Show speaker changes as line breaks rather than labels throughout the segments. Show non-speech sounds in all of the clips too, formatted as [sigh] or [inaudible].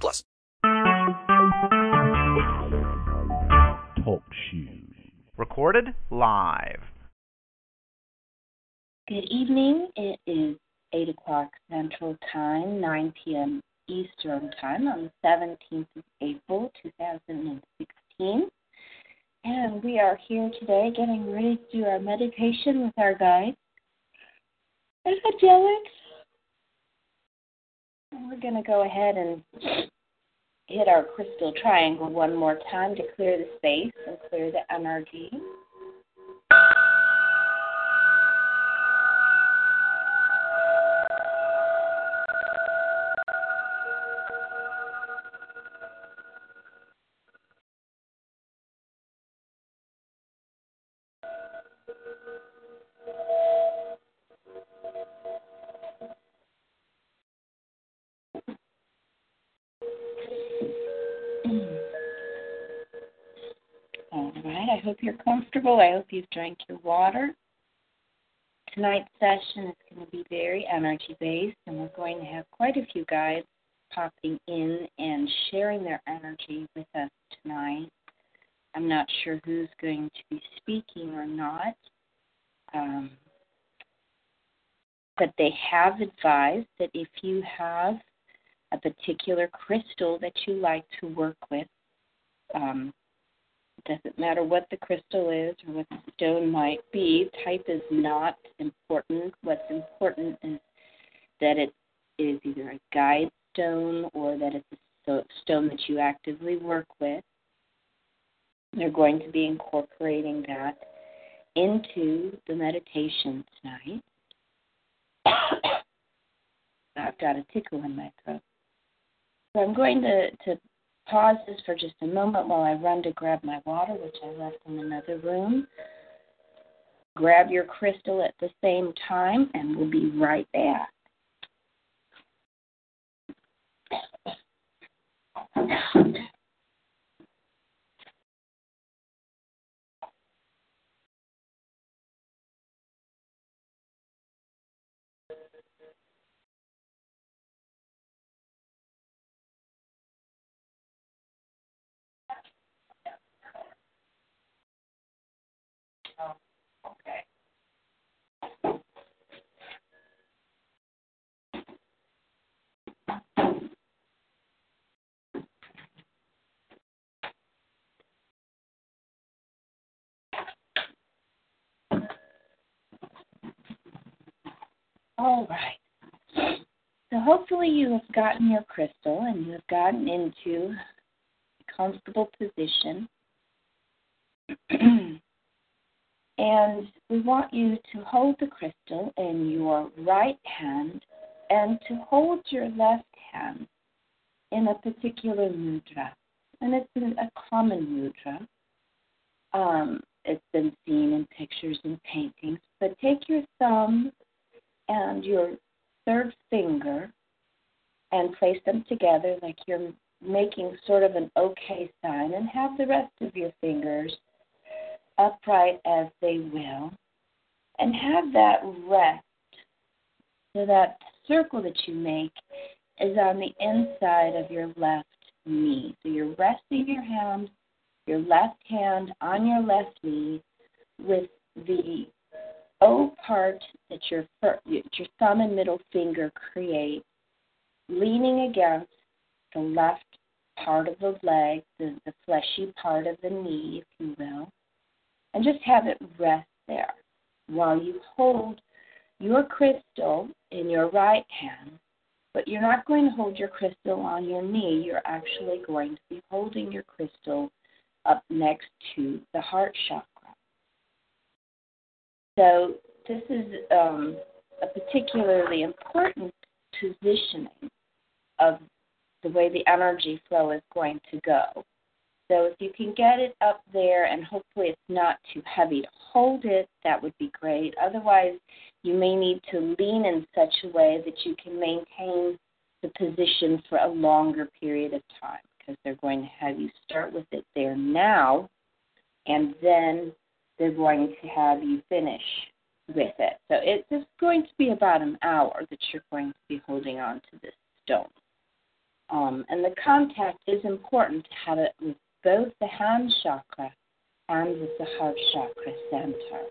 plus.
Talk shoes. Recorded live.
Good evening. It is 8 o'clock Central Time, 9 p.m. Eastern Time on the 17th of April, 2016. And we are here today getting ready to do our meditation with our guide, Angelic. We're going to go ahead and hit our crystal triangle one more time to clear the space and clear the energy. Comfortable. I hope you've drank your water. Tonight's session is going to be very energy based, and we're going to have quite a few guides popping in and sharing their energy with us tonight. I'm not sure who's going to be speaking or not, um, but they have advised that if you have a particular crystal that you like to work with, um, doesn't matter what the crystal is or what the stone might be. Type is not important. What's important is that it is either a guide stone or that it's a stone that you actively work with. They're going to be incorporating that into the meditation tonight. [coughs] I've got a tickle in my throat. So I'm going to, to pause this for just a moment while I run to grab my water, which I left in another room. Grab your crystal at the same time, and we'll be right back. Okay. All right. So hopefully you have gotten your crystal and you have gotten into a comfortable position. [clears throat] and we want you to hold the crystal in your right hand and to hold your left hand in a particular mudra. And it's a common mudra. Um, it's been seen in pictures and paintings. But take your thumb and your third finger and place them together like you're making sort of an okay sign, and have the rest of your fingers upright as they will, and have that rest. So that circle that you make is on the inside of your left knee. So you're resting your hand, your left hand on your left knee, with the O part that your your thumb and middle finger create, leaning against the left part of the leg, the, the fleshy part of the knee, if you will, and just have it rest there while you hold your crystal in your right hand. But you're not going to hold your crystal on your knee. You're actually going to be holding your crystal up next to the heart chakra. So this is um, a particularly important positioning of the way the energy flow is going to go. So if you can get it up there and hopefully it's not too heavy to hold it, that would be great. Otherwise, you may need to lean in such a way that you can maintain the position for a longer period of time because they're going to have you start with it there now and then they're going to have you finish with it. So it's going to be about an hour that you're going to be holding on to this stone. Um, and the contact is important to have it with both the hand chakra and with the heart chakra center.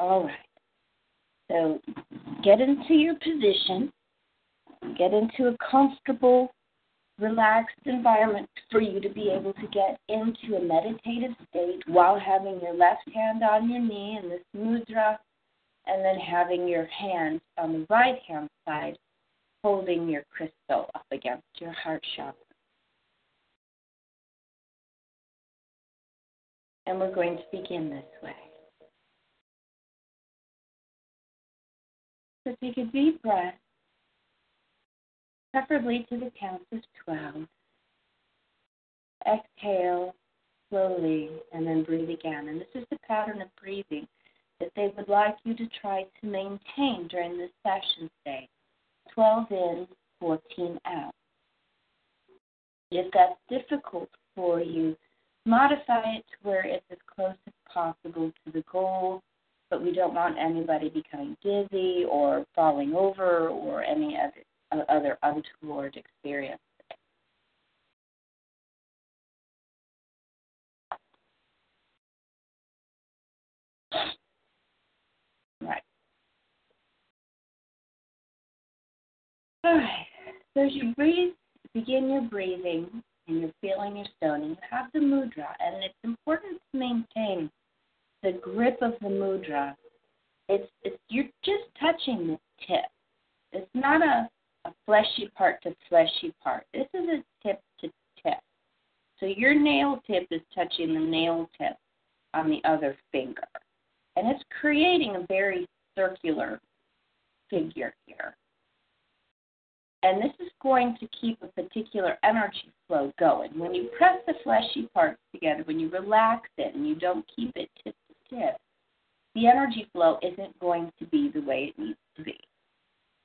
All right. So get into your position, get into a comfortable relaxed environment for you to be able to get into a meditative state while having your left hand on your knee in this mudra and then having your hand on the right hand side holding your crystal up against your heart chakra. And we're going to begin this way. So take a deep breath preferably to the count of 12. Exhale slowly and then breathe again. And this is the pattern of breathing that they would like you to try to maintain during this session today 12 in, 14 out. If that's difficult for you, modify it to where it's as close as possible to the goal, but we don't want anybody becoming dizzy or falling over or any other other untoward experience. Right. All right. So as you breathe, begin your breathing and you're feeling your stoning, you have the mudra, and it's important to maintain the grip of the mudra. It's, it's you're just touching the tip. It's not a a fleshy part to fleshy part. This is a tip to tip. So your nail tip is touching the nail tip on the other finger. And it's creating a very circular figure here. And this is going to keep a particular energy flow going. When you press the fleshy parts together, when you relax it and you don't keep it tip to tip, the energy flow isn't going to be the way it needs to be.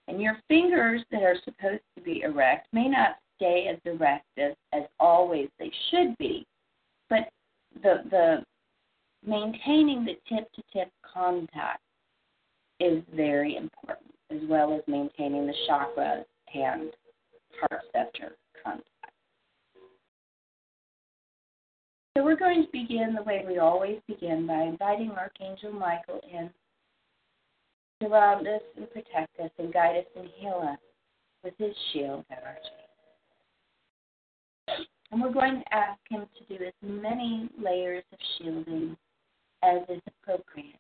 And your fingers that are supposed to be erect may not stay as erect as, as always they should be, but the, the maintaining the tip to tip contact is very important, as well as maintaining the chakra and heart center contact. So we're going to begin the way we always begin by inviting Archangel Michael in surround us and protect us and guide us and heal us with his shield at our energy. And we're going to ask him to do as many layers of shielding as is appropriate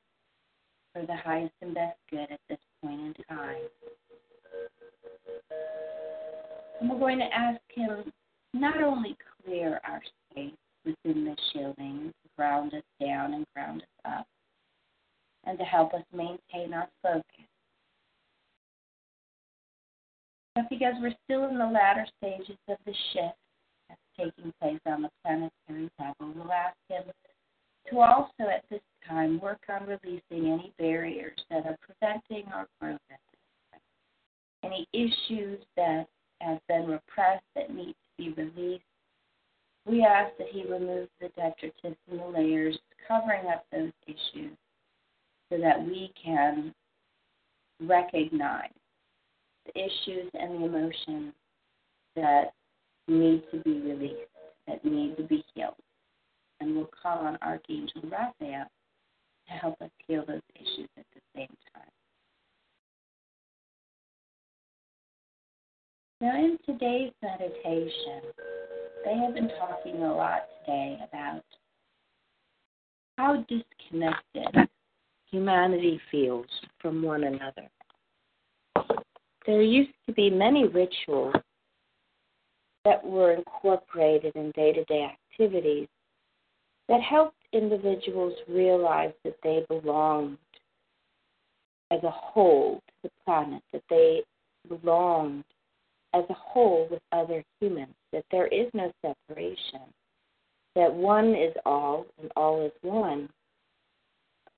for the highest and best good at this point in time. And we're going to ask him not only clear our space within the shielding, ground us down and ground us up, and to help us maintain our focus. But because we're still in the latter stages of the shift that's taking place on the planetary level, we'll ask Him to also at this time work on releasing any barriers that are preventing our growth at this time. Any issues that have been repressed that need to be released. We ask that He remove the detritus and the layers covering up those issues so that we can recognize the issues and the emotions that need to be released, that need to be healed. And we'll call on Archangel Raphael to help us heal those issues at the same time. Now, in today's meditation, they have been talking a lot today about how disconnected humanity feels from one another. There used to be many rituals that were incorporated in day to day activities that helped individuals realize that they belonged as a whole to the planet, that they belonged as a whole with other humans, that there is no separation, that one is all and all is one.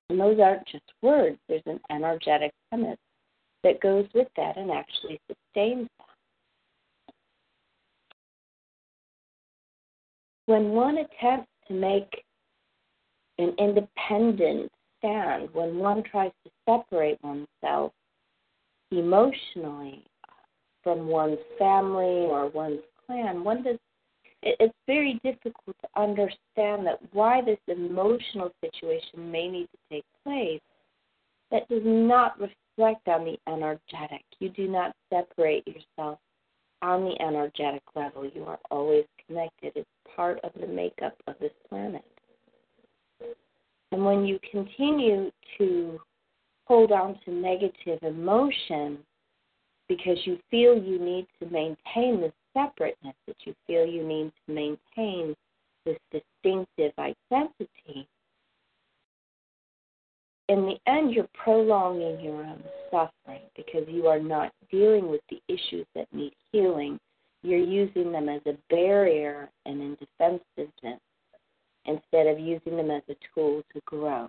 And those aren't just words, there's an energetic premise that goes with that and actually sustains that. When one attempts to make an independent stand, when one tries to separate oneself emotionally from one's family or one's clan, one does it's very difficult to understand that why this emotional situation may need to take place that does not reflect on the energetic. You do not separate yourself on the energetic level. You are always connected. It's part of the makeup of this planet. And when you continue to hold on to negative emotion because you feel you need to maintain this separateness, that you feel you need to maintain this distinctive identity, in the end, you're prolonging your own suffering because you are not dealing with the issues that need healing. You're using them as a barrier and in defensiveness instead of using them as a tool to grow.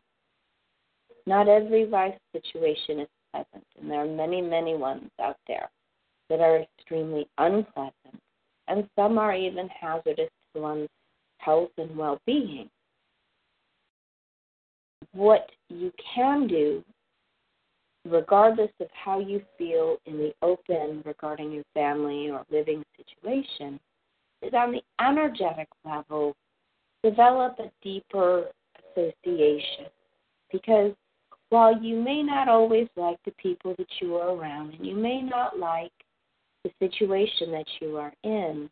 Not every life situation is pleasant, and there are many, many ones out there that are extremely unpleasant, and some are even hazardous to one's health and well being. What you can do, regardless of how you feel in the open regarding your family or living situation, is on the energetic level, develop a deeper association. Because while you may not always like the people that you are around, and you may not like the situation that you are in,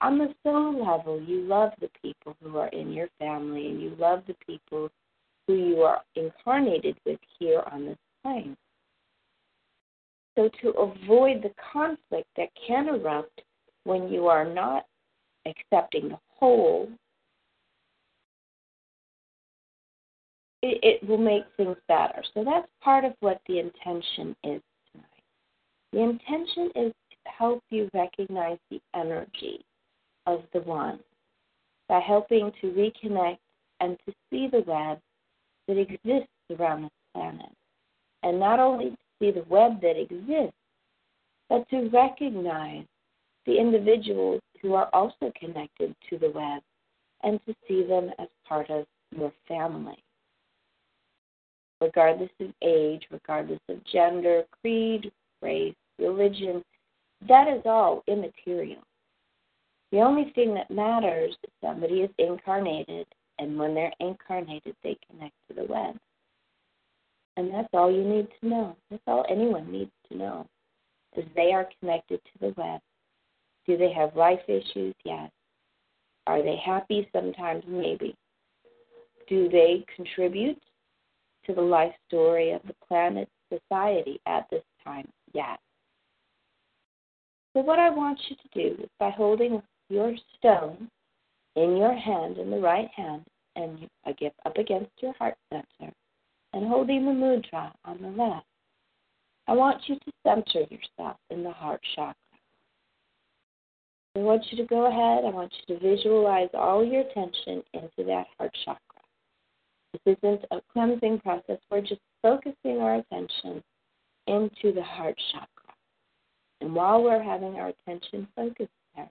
on the soul level, you love the people who are in your family and you love the people who you are incarnated with here on this plane. So, to avoid the conflict that can erupt when you are not accepting the whole, it, it will make things better. So, that's part of what the intention is tonight. The intention is to help you recognize the energy of the one by helping to reconnect and to see the web that exists around the planet. And not only to see the web that exists, but to recognize the individuals who are also connected to the web and to see them as part of your family. Regardless of age, regardless of gender, creed, race, religion, that is all immaterial. The only thing that matters is somebody is incarnated and when they're incarnated, they connect to the web. And that's all you need to know. That's all anyone needs to know. Is they are connected to the web. Do they have life issues? Yes. Are they happy? Sometimes, maybe. Do they contribute to the life story of the planet society at this time? Yes. So, what I want you to do is by holding your stone in your hand, in the right hand, and up against your heart center, and holding the mudra on the left. I want you to center yourself in the heart chakra. I want you to go ahead. I want you to visualize all your attention into that heart chakra. This isn't a cleansing process. We're just focusing our attention into the heart chakra. And while we're having our attention focused there,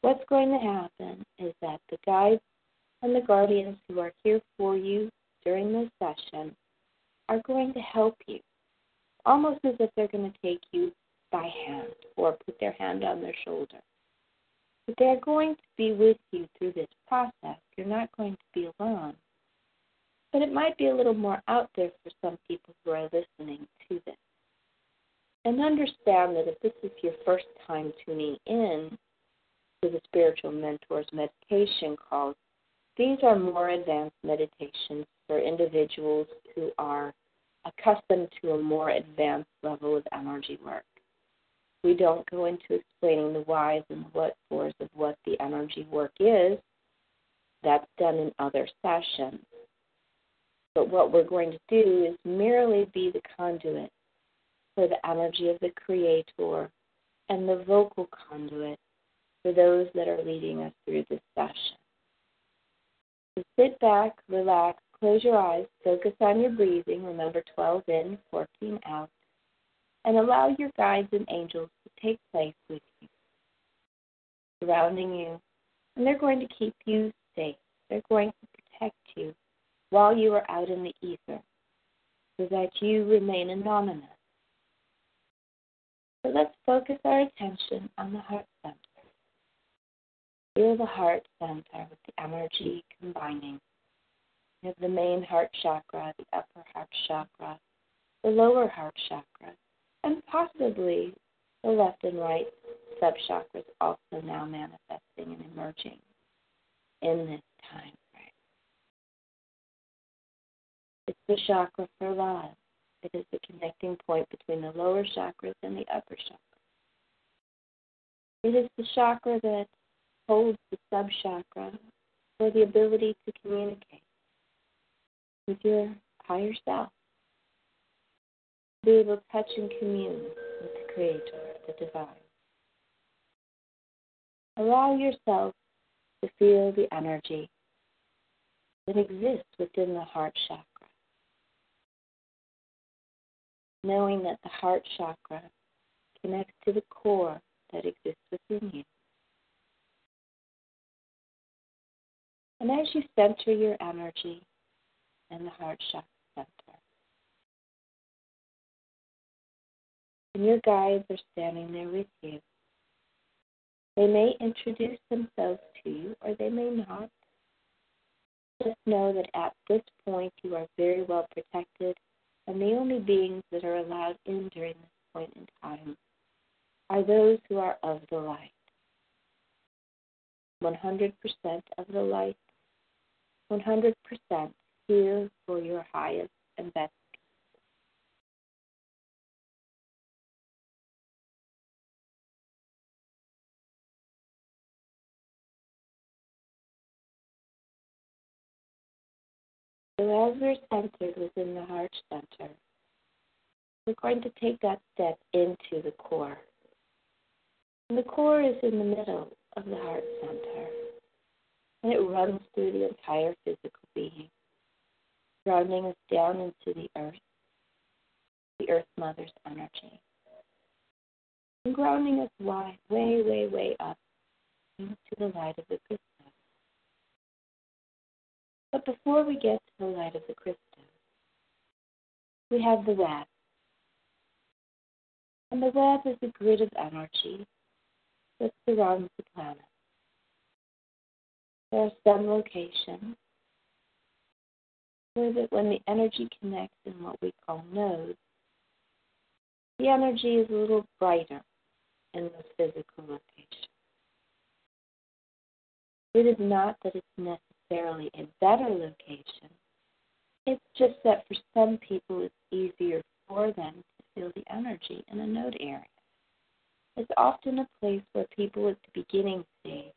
what's going to happen is that the guides and the guardians who are here for you during this session are going to help you, almost as if they're going to take you by hand or put their hand on their shoulder. But they're going to be with you through this process. You're not going to be alone. But it might be a little more out there for some people who are listening to this. And understand that if this is your first time tuning in, to the spiritual mentors meditation calls. These are more advanced meditations for individuals who are accustomed to a more advanced level of energy work. We don't go into explaining the whys and what fors of what the energy work is. That's done in other sessions. But what we're going to do is merely be the conduit for the energy of the Creator and the vocal conduit for those that are leading us through this session. So sit back, relax, close your eyes, focus on your breathing. Remember 12 in, 14 out, and allow your guides and angels to take place with you, surrounding you, and they're going to keep you safe. They're going to protect you while you are out in the ether so that you remain anonymous. So let's focus our attention on the heart center. Feel the heart center with the energy combining. You have the main heart chakra, the upper heart chakra, the lower heart chakra, and possibly the left and right subchakras also now manifesting and emerging in this time frame. It's the chakra for love. It is the connecting point between the lower chakras and the upper chakras. It is the chakra that holds the subchakra for the ability to communicate with your higher self. Be able to touch and commune with the Creator, the Divine. Allow yourself to feel the energy that exists within the heart chakra. Knowing that the heart chakra connects to the core that exists within you. And as you center your energy in the heart chakra center, and your guides are standing there with you, they may introduce themselves to you or they may not. Just know that at this point you are very well protected, and the only beings that are allowed in during this point in time are those who are of the light. 100% of the light, 100% here for your highest and best So as we're centered within the heart center, we're going to take that step into the core. And the core is in the middle of the heart center, and it runs through the entire physical being, grounding us down into the earth, the earth mother's energy, and grounding us wide, way, way, way up into the light of the crystal. But before we get to the light of the crystal, we have the web. And the web is a grid of energy that surrounds the planet. There are some locations where that when the energy connects in what we call nodes, the energy is a little brighter in those physical location. It is not that it's necessary necessarily a better location. It's just that for some people it's easier for them to feel the energy in a node area. It's often a place where people at the beginning stage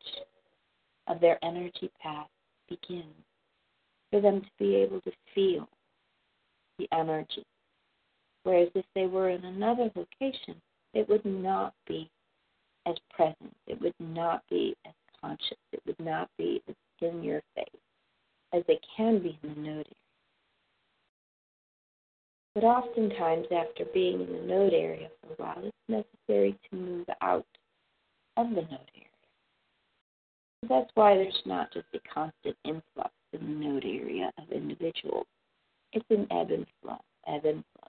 of their energy path begin, for them to be able to feel the energy. Whereas if they were in another location, it would not be as present, it would not be as conscious, it would not be as in your face as they can be in the node area. But oftentimes, after being in the node area for a while, it's necessary to move out of the node area. So that's why there's not just a constant influx in the node area of individuals. It's an ebb and flow, ebb and flow.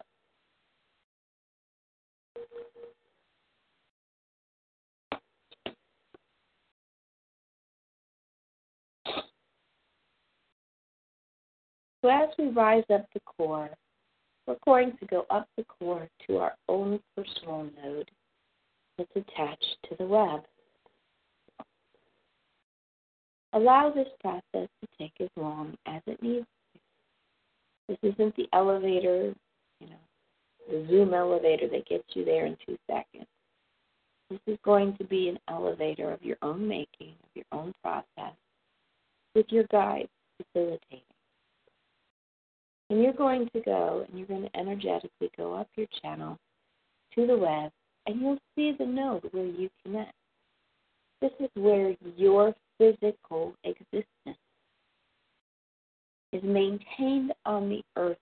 So as we rise up the core, we're going to go up the core to our own personal node that's attached to the web. Allow this process to take as long as it needs to. This isn't the elevator, you know, the Zoom elevator that gets you there in two seconds. This is going to be an elevator of your own making, of your own process, with your guide facilitating. And you're going to go and you're going to energetically go up your channel to the web, and you'll see the node where you connect. This is where your physical existence is maintained on the earth.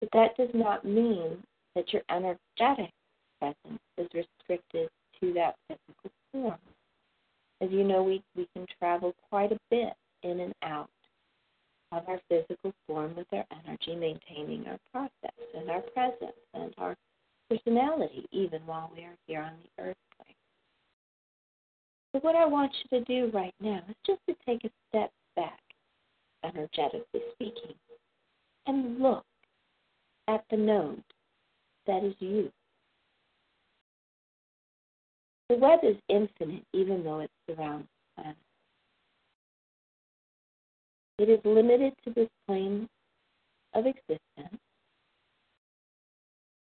But that does not mean that your energetic presence is restricted to that physical form. As you know, we, we can travel quite a bit in and out of our physical form with our energy, maintaining our process and our presence and our personality, even while we are here on the earth. So, what I want you to do right now is just to take a step back, energetically speaking, and look at the node that is you. The web is infinite, even though it surrounds planet. It is limited to this plane of existence,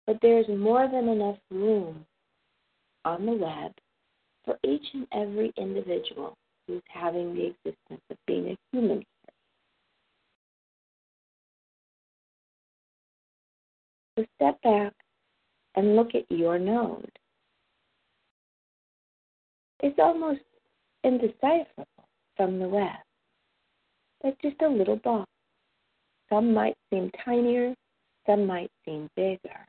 but there is more than enough room on the web for each and every individual who's having the existence of being a human. So step back and look at your node. It's almost indecipherable from the web. It's just a little box. Some might seem tinier, some might seem bigger.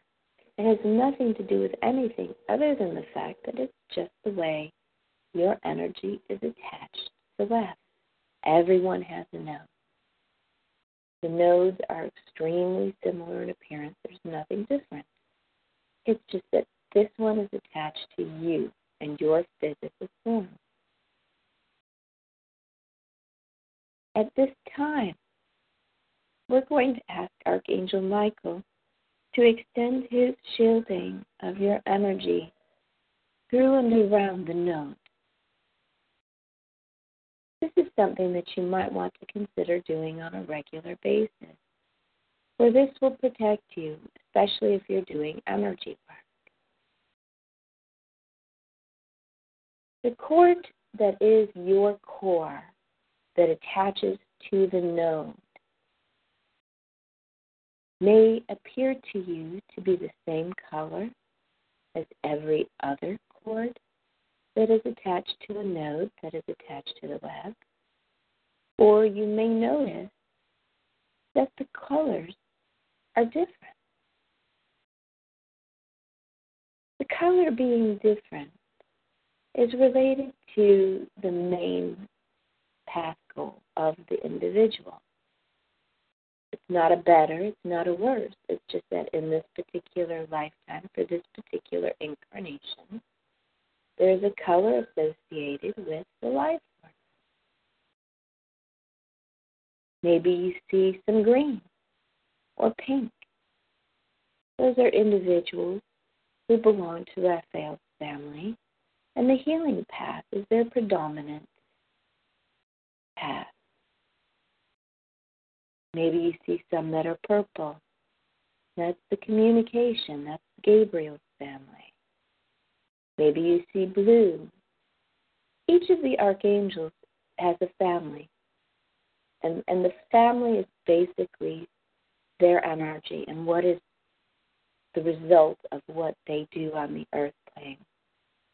It has nothing to do with anything other than the fact that it's just the way your energy is attached to the web. Everyone has a node. The nodes are extremely similar in appearance. There's nothing different. It's just that this one is attached to you and your physical form. At this time, we're going to ask Archangel Michael to extend his shielding of your energy through and around the node. This is something that you might want to consider doing on a regular basis, for this will protect you, especially if you're doing energy work. The cord that is your core that attaches to the node may appear to you to be the same color as every other cord that is attached to a node that is attached to the web. Or you may notice that the colors are different. The color being different is related to the main path goal of the individual. It's not a better, it's not a worse. It's just that in this particular lifetime, for this particular incarnation, there's a color associated with the life force. Maybe you see some green or pink. Those are individuals who belong to Raphael's family, and the healing path is their predominant path. Maybe you see some that are purple. That's the communication. That's Gabriel's family. Maybe you see blue. Each of the archangels has a family. And, and the family is basically their energy and what is the result of what they do on the earth plane,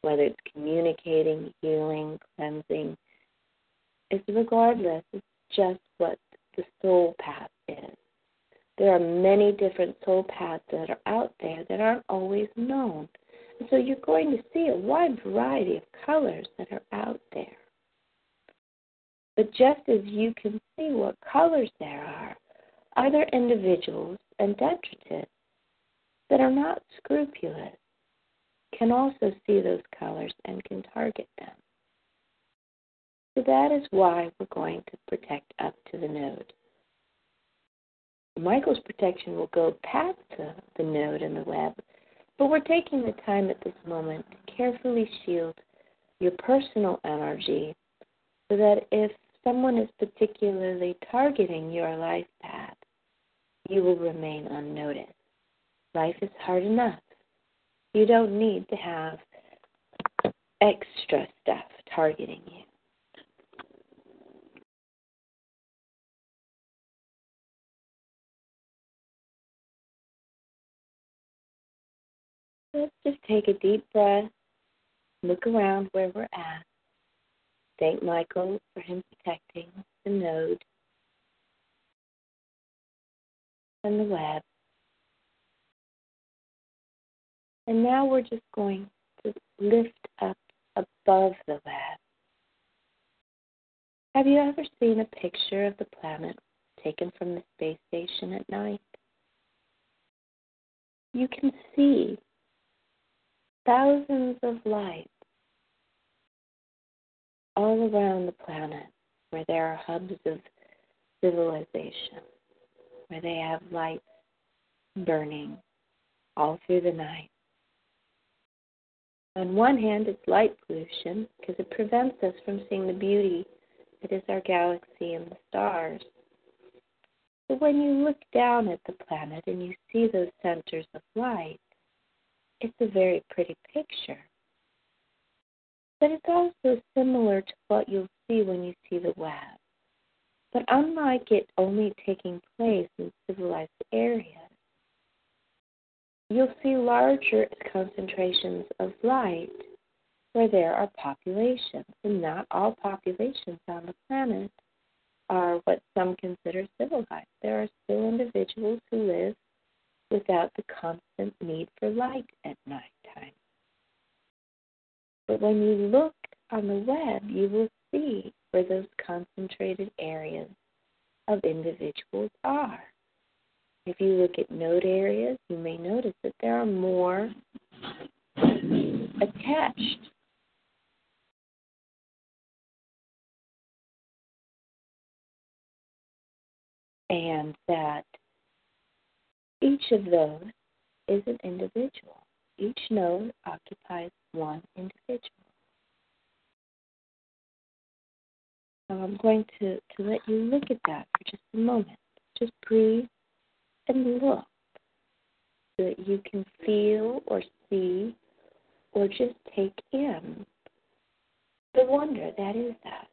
whether it's communicating, healing, cleansing. It's regardless, it's just what the soul path is. There are many different soul paths that are out there that aren't always known. And so you're going to see a wide variety of colors that are out there. But just as you can see what colors there are, other individuals and detritus that are not scrupulous can also see those colors and can target them. So that is why we're going to protect up to the node. Michael's protection will go past the, node and the web, but we're taking the time at this moment to carefully shield your personal energy so that if someone is particularly targeting your life path, you will remain unnoticed. Life is hard enough. You don't need to have extra stuff targeting you. Let's just take a deep breath, look around where we're at. Thank Michael for him protecting the node and the web. And now we're just going to lift up above the web. Have you ever seen a picture of the planet taken from the space station at night? You can see thousands of lights all around the planet where there are hubs of civilization, where they have lights burning all through the night. On one hand, it's light pollution because it prevents us from seeing the beauty that is our galaxy and the stars. But when you look down at the planet and you see those centers of light, it's a very pretty picture. But it's also similar to what you'll see when you see the web. But unlike it only taking place in civilized areas, you'll see larger concentrations of light where there are populations, and not all populations on the planet are what some consider civilized. There are still individuals who live without the constant need for light at nighttime. But when you look on the web, you will see where those concentrated areas of individuals are. If you look at node areas, you may notice that there are more attached and that each of those is an individual. Each node occupies one individual. So I'm going to, to let you look at that for just a moment. Just breathe and look so that you can feel or see or just take in the wonder that is that.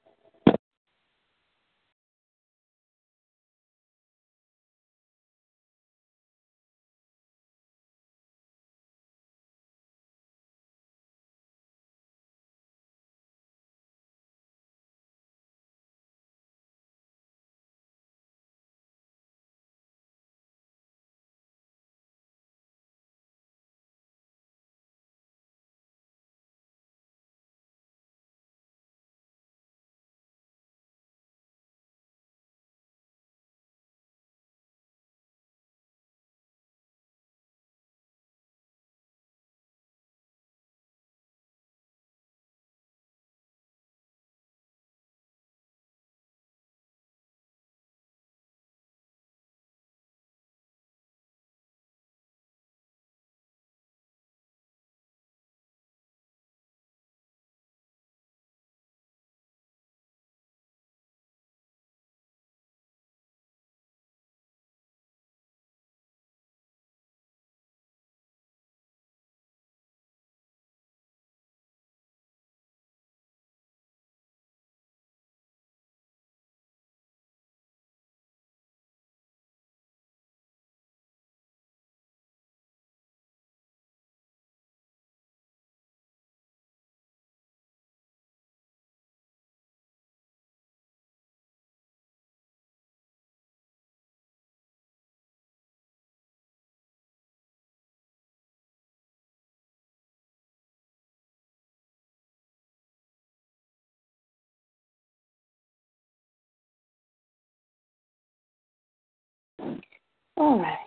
All right.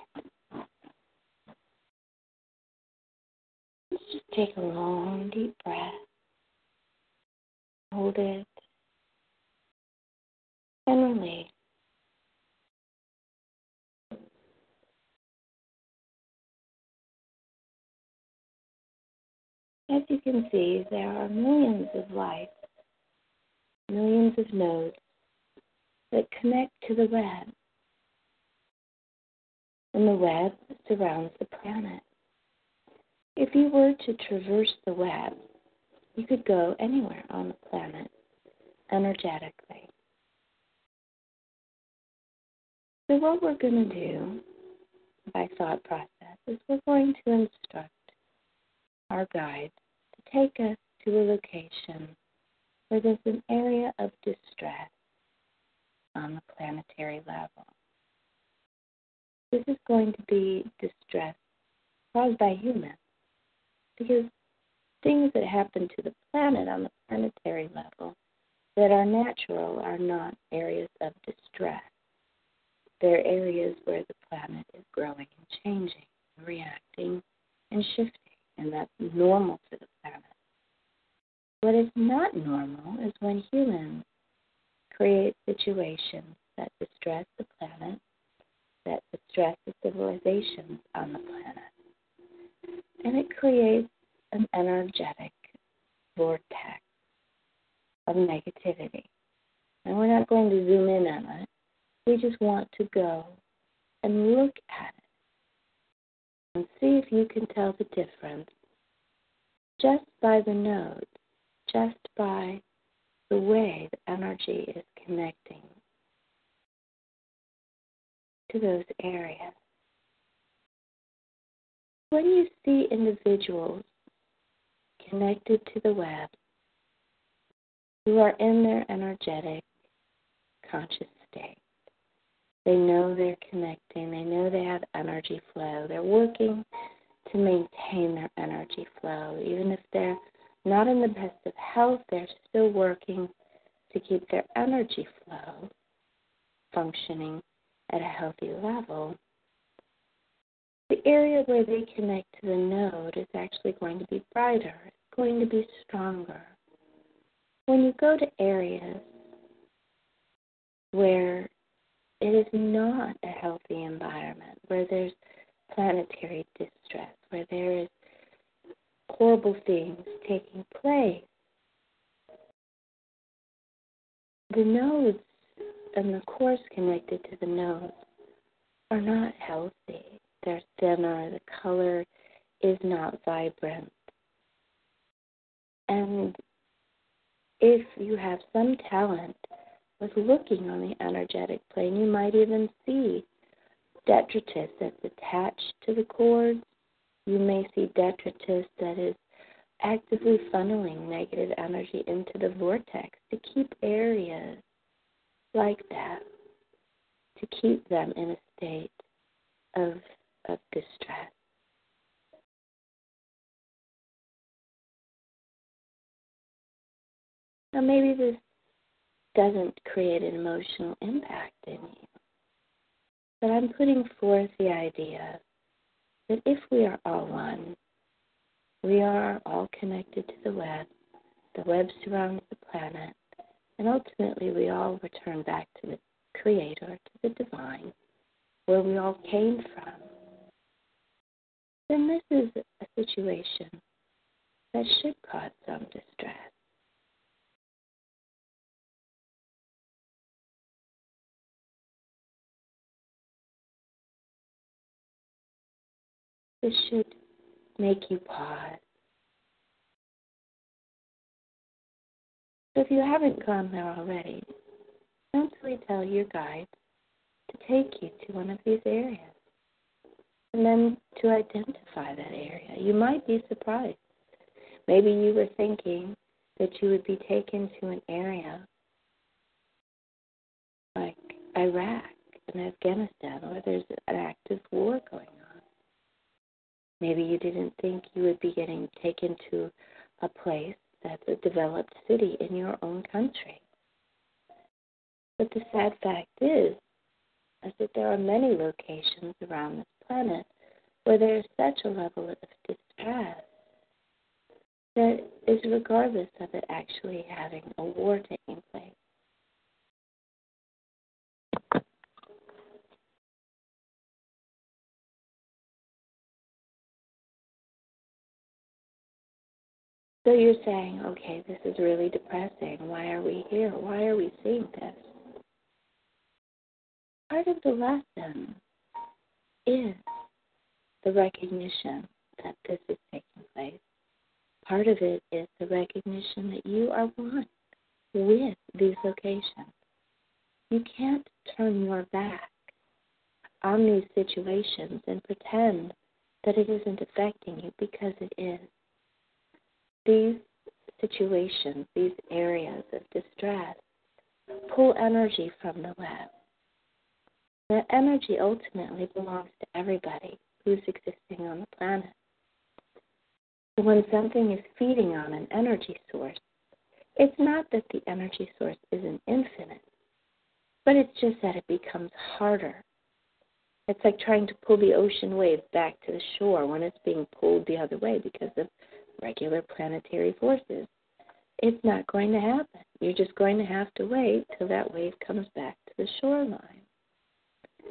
Let's just take a long, deep breath. Hold it. And release. As you can see, there are millions of lights, millions of nodes that connect to the web and the web that surrounds the planet. If you were to traverse the web, you could go anywhere on the planet energetically. So, what we're going to do by thought process is we're going to instruct our guides to take us to a location where there's an area of distress on the planetary level. This is going to be distress caused by humans because things that happen to the planet on the planetary level that are natural are not areas of distress. They're areas where the planet is growing and changing, reacting and shifting, and that's normal to the planet. What is not normal is when humans create situations that distress the planet, that distress the civilizations on the planet. And it creates an energetic vortex of negativity. And we're not going to zoom in on it. We just want to go and look at it and see if you can tell the difference just by the nodes, just by the way the energy is connecting to those areas. When you see individuals connected to the web who are in their energetic, conscious state. They know they're connecting, they know they have energy flow. They're working to maintain their energy flow. Even if they're not in the best of health, they're still working to keep their energy flow functioning at a healthy level. The area where they connect to the node is actually going to be brighter, it's going to be stronger when you go to areas where it is not a healthy environment, where there's planetary distress, where there is horrible things taking place, the nodes and the cores connected to the nodes are not healthy. They're thinner, the color is not vibrant. And if you have some talent with looking on the energetic plane, you might even see detritus that's attached to the cords. You may see detritus that is actively funneling negative energy into the vortex to keep areas like that, to keep them in a state of, of distress. Now, maybe this doesn't create an emotional impact in you, but I'm putting forth the idea that if we are all one, we are all connected to the web, the web surrounds the planet, and ultimately we all return back to the Creator, to the Divine, where we all came from. Then this is a situation that should cause some distress. This should make you pause. So if you haven't gone there already, mentally tell your guide to take you to one of these areas and then to identify that area. You might be surprised. Maybe you were thinking that you would be taken to an area like Iraq and Afghanistan where there's an active war going on. Maybe you didn't think you would be getting taken to a place that's a developed city in your own country. But the sad fact is, is that there are many locations around this planet where there is such a level of distress that is regardless of it actually having a war taking place. So you're saying, okay, this is really depressing. Why are we here? Why are we seeing this? Part of the lesson is the recognition that this is taking place. Part of it is the recognition that you are one with these locations. You can't turn your back on these situations and pretend that it isn't affecting you because it is. These situations, these areas of distress, pull energy from the web. That energy ultimately belongs to everybody who's existing on the planet. So when something is feeding on an energy source, it's not that the energy source isn't infinite, but it's just that it becomes harder. It's like trying to pull the ocean wave back to the shore when it's being pulled the other way because of regular planetary forces. It's not going to happen. You're just going to have to wait till that wave comes back to the shoreline.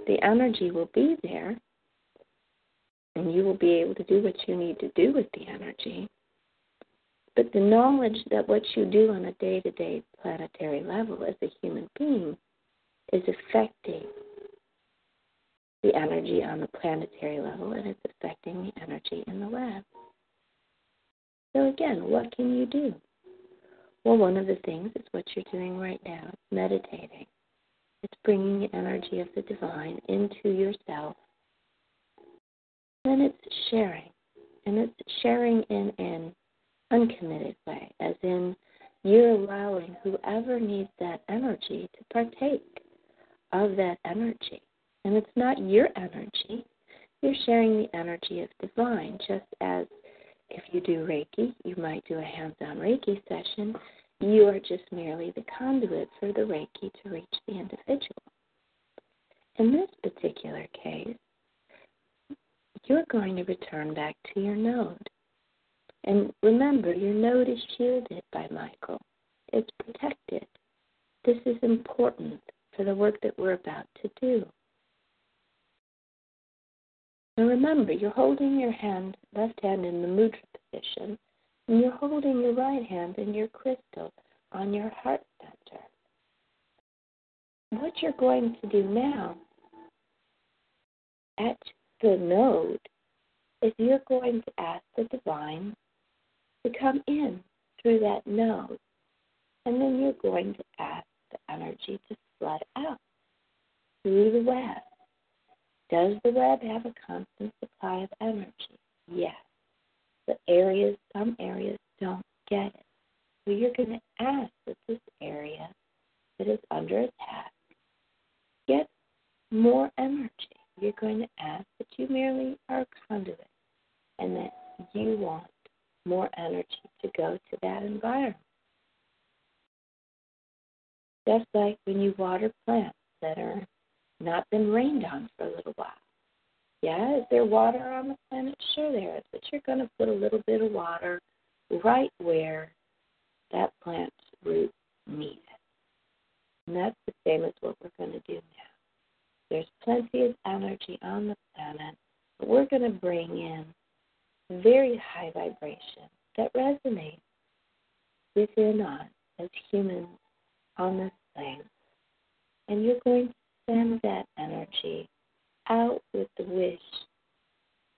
The energy will be there, and you will be able to do what you need to do with the energy. But the knowledge that what you do on a day to day planetary level as a human being is affecting the energy on the planetary level and it's affecting the energy in the web. So, again, what can you do? Well, one of the things is what you're doing right now meditating. It's bringing the energy of the divine into yourself. Then it's sharing. And it's sharing in an uncommitted way, as in you're allowing whoever needs that energy to partake of that energy. And it's not your energy. You're sharing the energy of divine, just as if you do Reiki, you might do a hands on Reiki session. You are just merely the conduit for the Reiki to reach the individual. In this particular case, you're going to return back to your node. And remember, your node is shielded by Michael, it's protected. This is important for the work that we're about to do. Now remember, you're holding your hand, left hand in the mudra position, and you're holding your right hand in your crystal on your heart center. What you're going to do now at the node is you're going to ask the divine to come in through that node, and then you're going to ask the energy to flood out through the web does the web have a constant supply of energy? Yes. But areas, some areas don't get it. So you're going to ask that this area that is under attack get more energy. You're going to ask that you merely are a conduit and that you want more energy to go to that environment. Just like when you water plants that are not been rained on for a little while. Yeah, is there water on the planet? Sure, there is, but you're going to put a little bit of water right where that plant's roots need it. And that's the same as what we're going to do now. There's plenty of energy on the planet, but we're going to bring in very high vibration that resonates within us as humans on this plane. And you're going send that energy out with the wish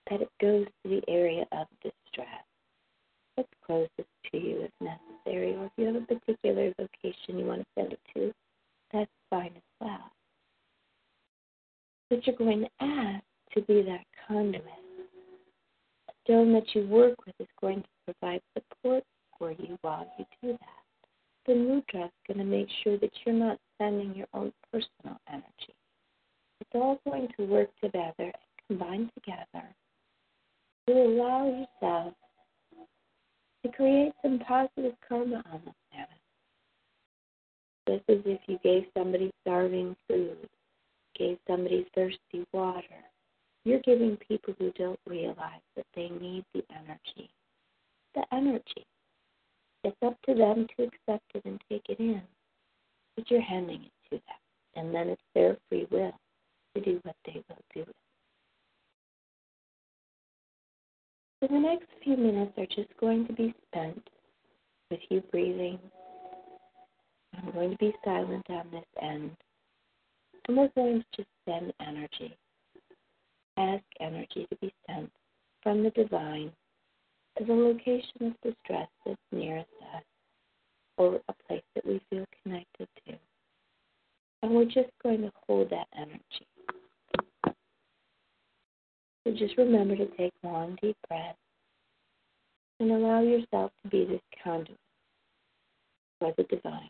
that it goes to the area of distress that's closest to you if necessary, or if you have a particular location you want to send it to, that's fine as well. But you're going to ask to be that conduit. The stone that you work with is going to provide support for you while you do that the mudra is going to make sure that you're not sending your own personal energy. It's all going to work together and combine together to allow yourself to create some positive karma on the planet. Just as if you gave somebody starving food, gave somebody thirsty water. You're giving people who don't realize that they need the energy. The energy it's up to them to accept it and take it in. But you're handing it to them. And then it's their free will to do what they will do So the next few minutes are just going to be spent with you breathing. I'm going to be silent on this end. And we're going to just send energy. Ask energy to be sent from the divine is a location of distress that's nearest us or a place that we feel connected to. And we're just going to hold that energy. So just remember to take long, deep breaths. and allow yourself to be this conduit for the divine.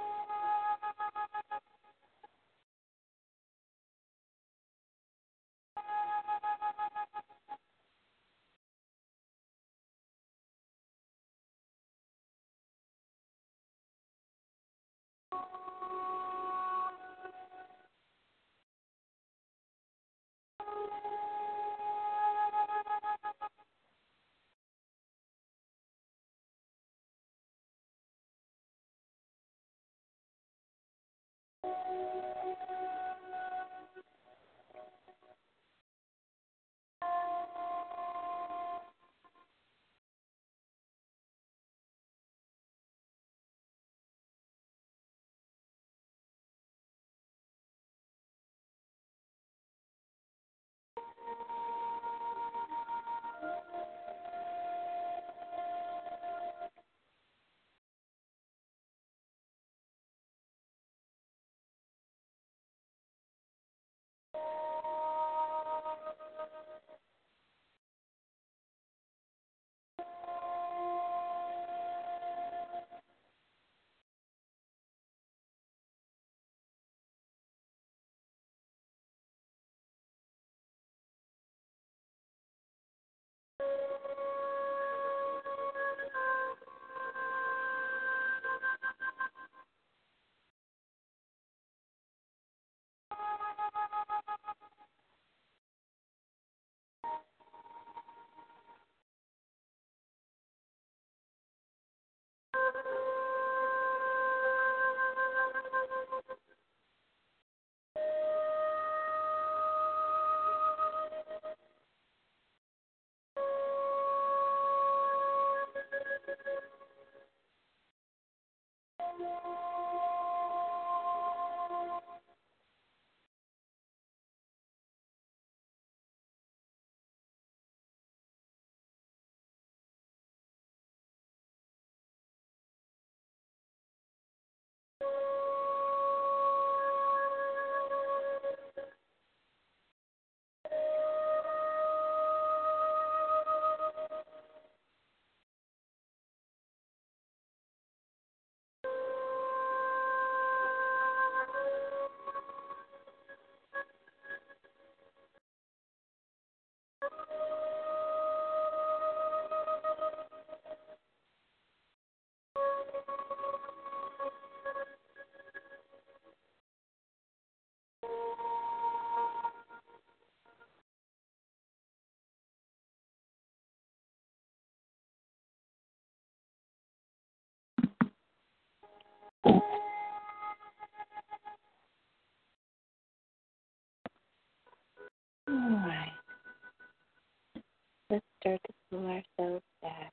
Let's start to pull ourselves back.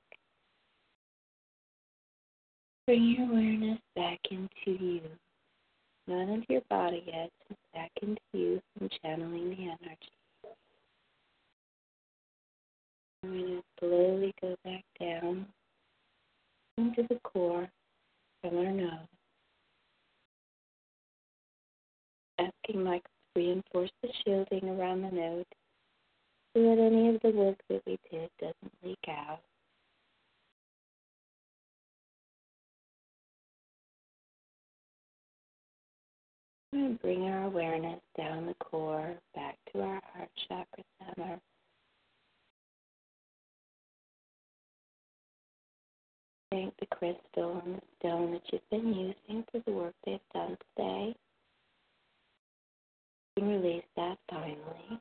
Bring your awareness back into you. Not into your body yet, just back into you from channeling the energy. We're going to slowly go back down into the core from our node. Asking Michael to reinforce the shielding around the node so that any of the work that we did doesn't leak out. And bring our awareness down the core, back to our heart chakra center. Thank the crystal and the stone that you've been using for the work they've done today. And release that finally.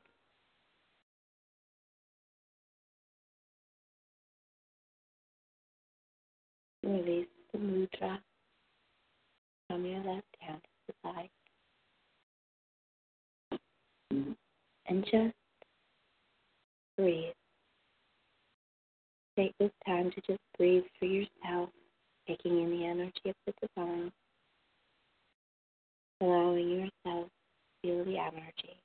Release the mudra from your left hand to the side. And just breathe. Take this time to just breathe for yourself, taking in the energy of the divine, allowing yourself to feel the energy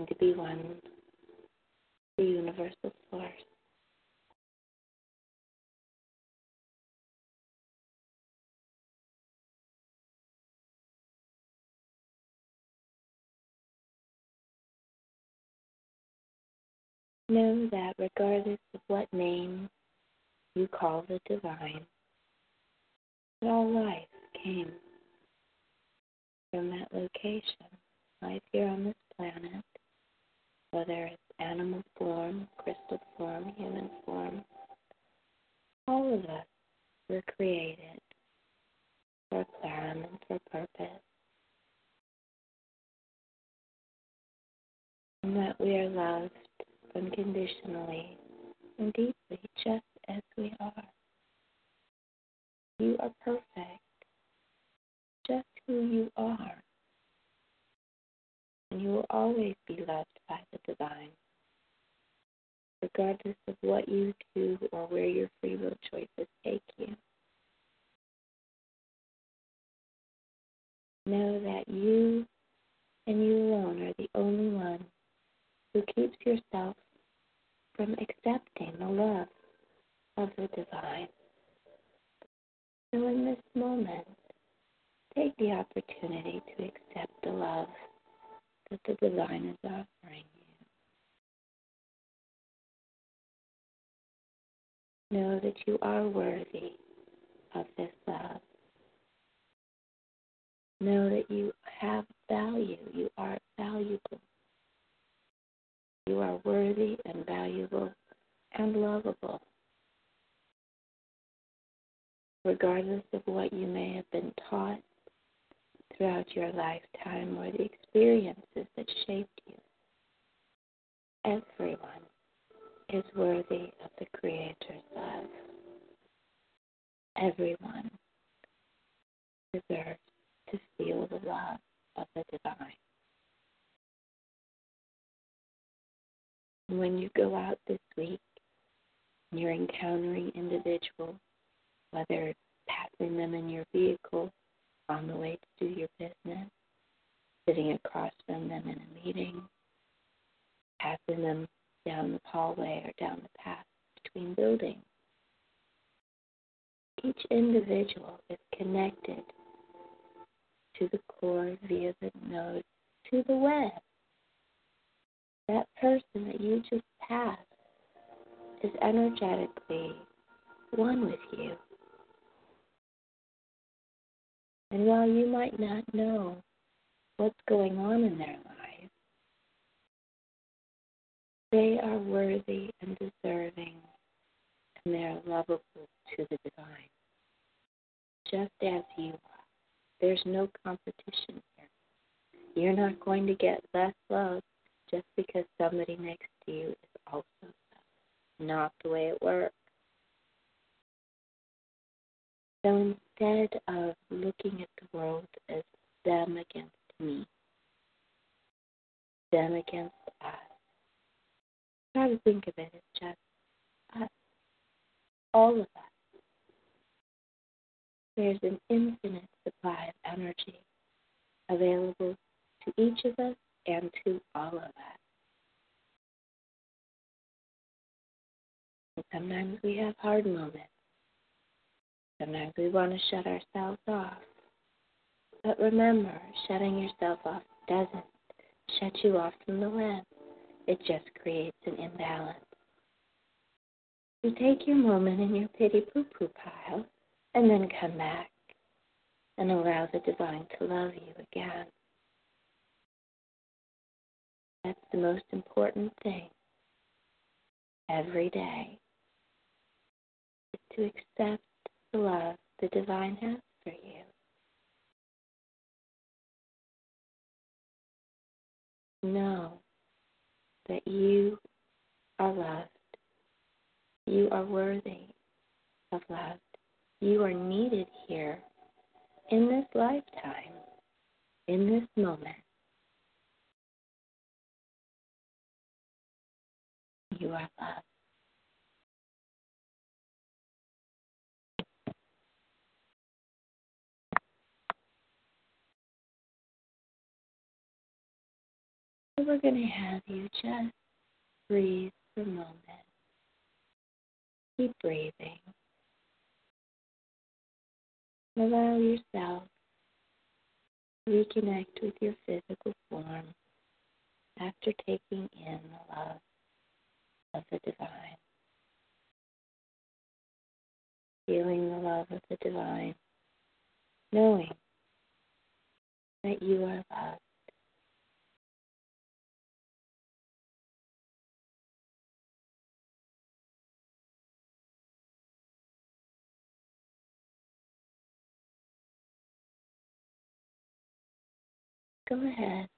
and to be one with the universal source. Know that regardless of what name you call the divine, that all life came from that location. Life here on this planet, whether it's animal form, crystal form, human form, all of us were created for a plan and for purpose. And that we are loved unconditionally and deeply, just as we are. You are perfect, just who you are. And you will always be loved by the divine, regardless of what you do or where your free will choices take you. Know that you and you alone are the only one who keeps yourself from accepting the love of the divine. So, in this moment, take the opportunity to accept the love that the divine is offering you. Know that you are worthy of this love. Know that you have value. You are valuable. You are worthy and valuable and lovable. Regardless of what you may have been taught throughout your lifetime or the experiences that shaped you, everyone is worthy of the Creator's love. Everyone deserves to feel the love of the divine. When you go out this week and you're encountering individuals, whether passing them in your vehicle on the way to do your business, sitting across from them in a meeting, passing them down the hallway or down the path between buildings. Each individual is connected to the core via the node to the web that person that you just passed is energetically one with you. And while you might not know what's going on in their lives, they are worthy and deserving, and they are lovable to the divine, just as you are. There's no competition here. You're not going to get less love just because somebody next to you is also not the way it works. So instead of looking at the world as them against me, them against us, Try to think of it as just us, all of us. There's an infinite supply of energy available to each of us and to all of us. Sometimes we have hard moments. Sometimes we want to shut ourselves off. But remember, shutting yourself off doesn't shut you off from the web. It just creates an imbalance. You take your moment in your pity poo poo pile and then come back and allow the divine to love you again. That's the most important thing every day is to accept the love the divine has for you. Know that you are loved. You are worthy of love. You are needed here in this lifetime, in this moment. You are loved. We're going to have you just breathe for a moment. Keep breathing. Allow yourself to reconnect with your physical form after taking in the love of the divine. Feeling the love of the divine, knowing that you are loved. Go ahead.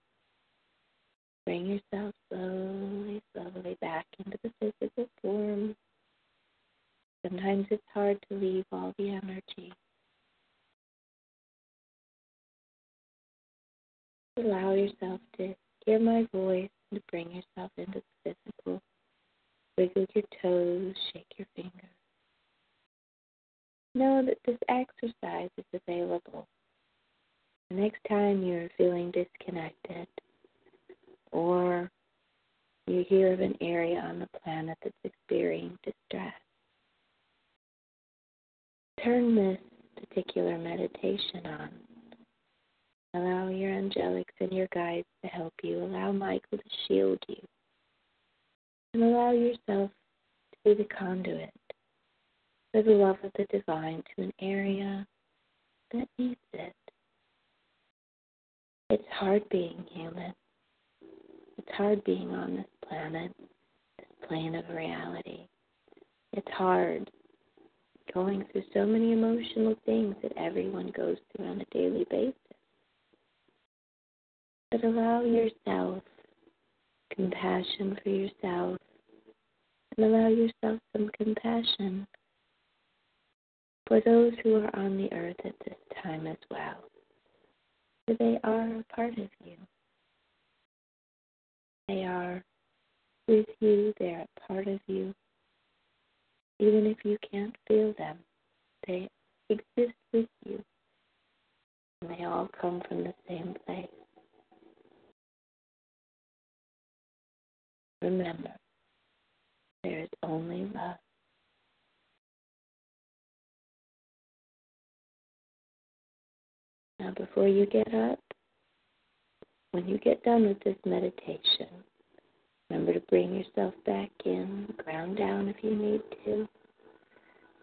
Bring yourself slowly, slowly back into the physical form. Sometimes it's hard to leave all the energy. Allow yourself to hear my voice and to bring yourself into the physical. Wiggle your toes, shake your fingers. Know that this exercise is available. The next time you're feeling disconnected, or you hear of an area on the planet that's experiencing distress, turn this particular meditation on. Allow your angelics and your guides to help you. Allow Michael to shield you. And allow yourself to be the conduit for the love of the divine to an area that needs it. It's hard being human. It's hard being on this planet, this plane of reality. It's hard going through so many emotional things that everyone goes through on a daily basis. But allow yourself compassion for yourself and allow yourself some compassion for those who are on the earth at this time as well. For they are a part of you. They are with you, they are a part of you. Even if you can't feel them, they exist with you. And they all come from the same place. Remember, there is only love. Now, before you get up, when you get done with this meditation, remember to bring yourself back in, ground down if you need to.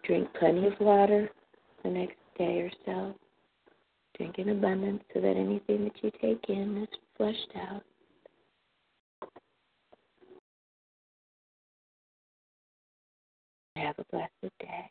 Drink plenty of water the next day or so. Drink in abundance so that anything that you take in is flushed out. Have a blessed day.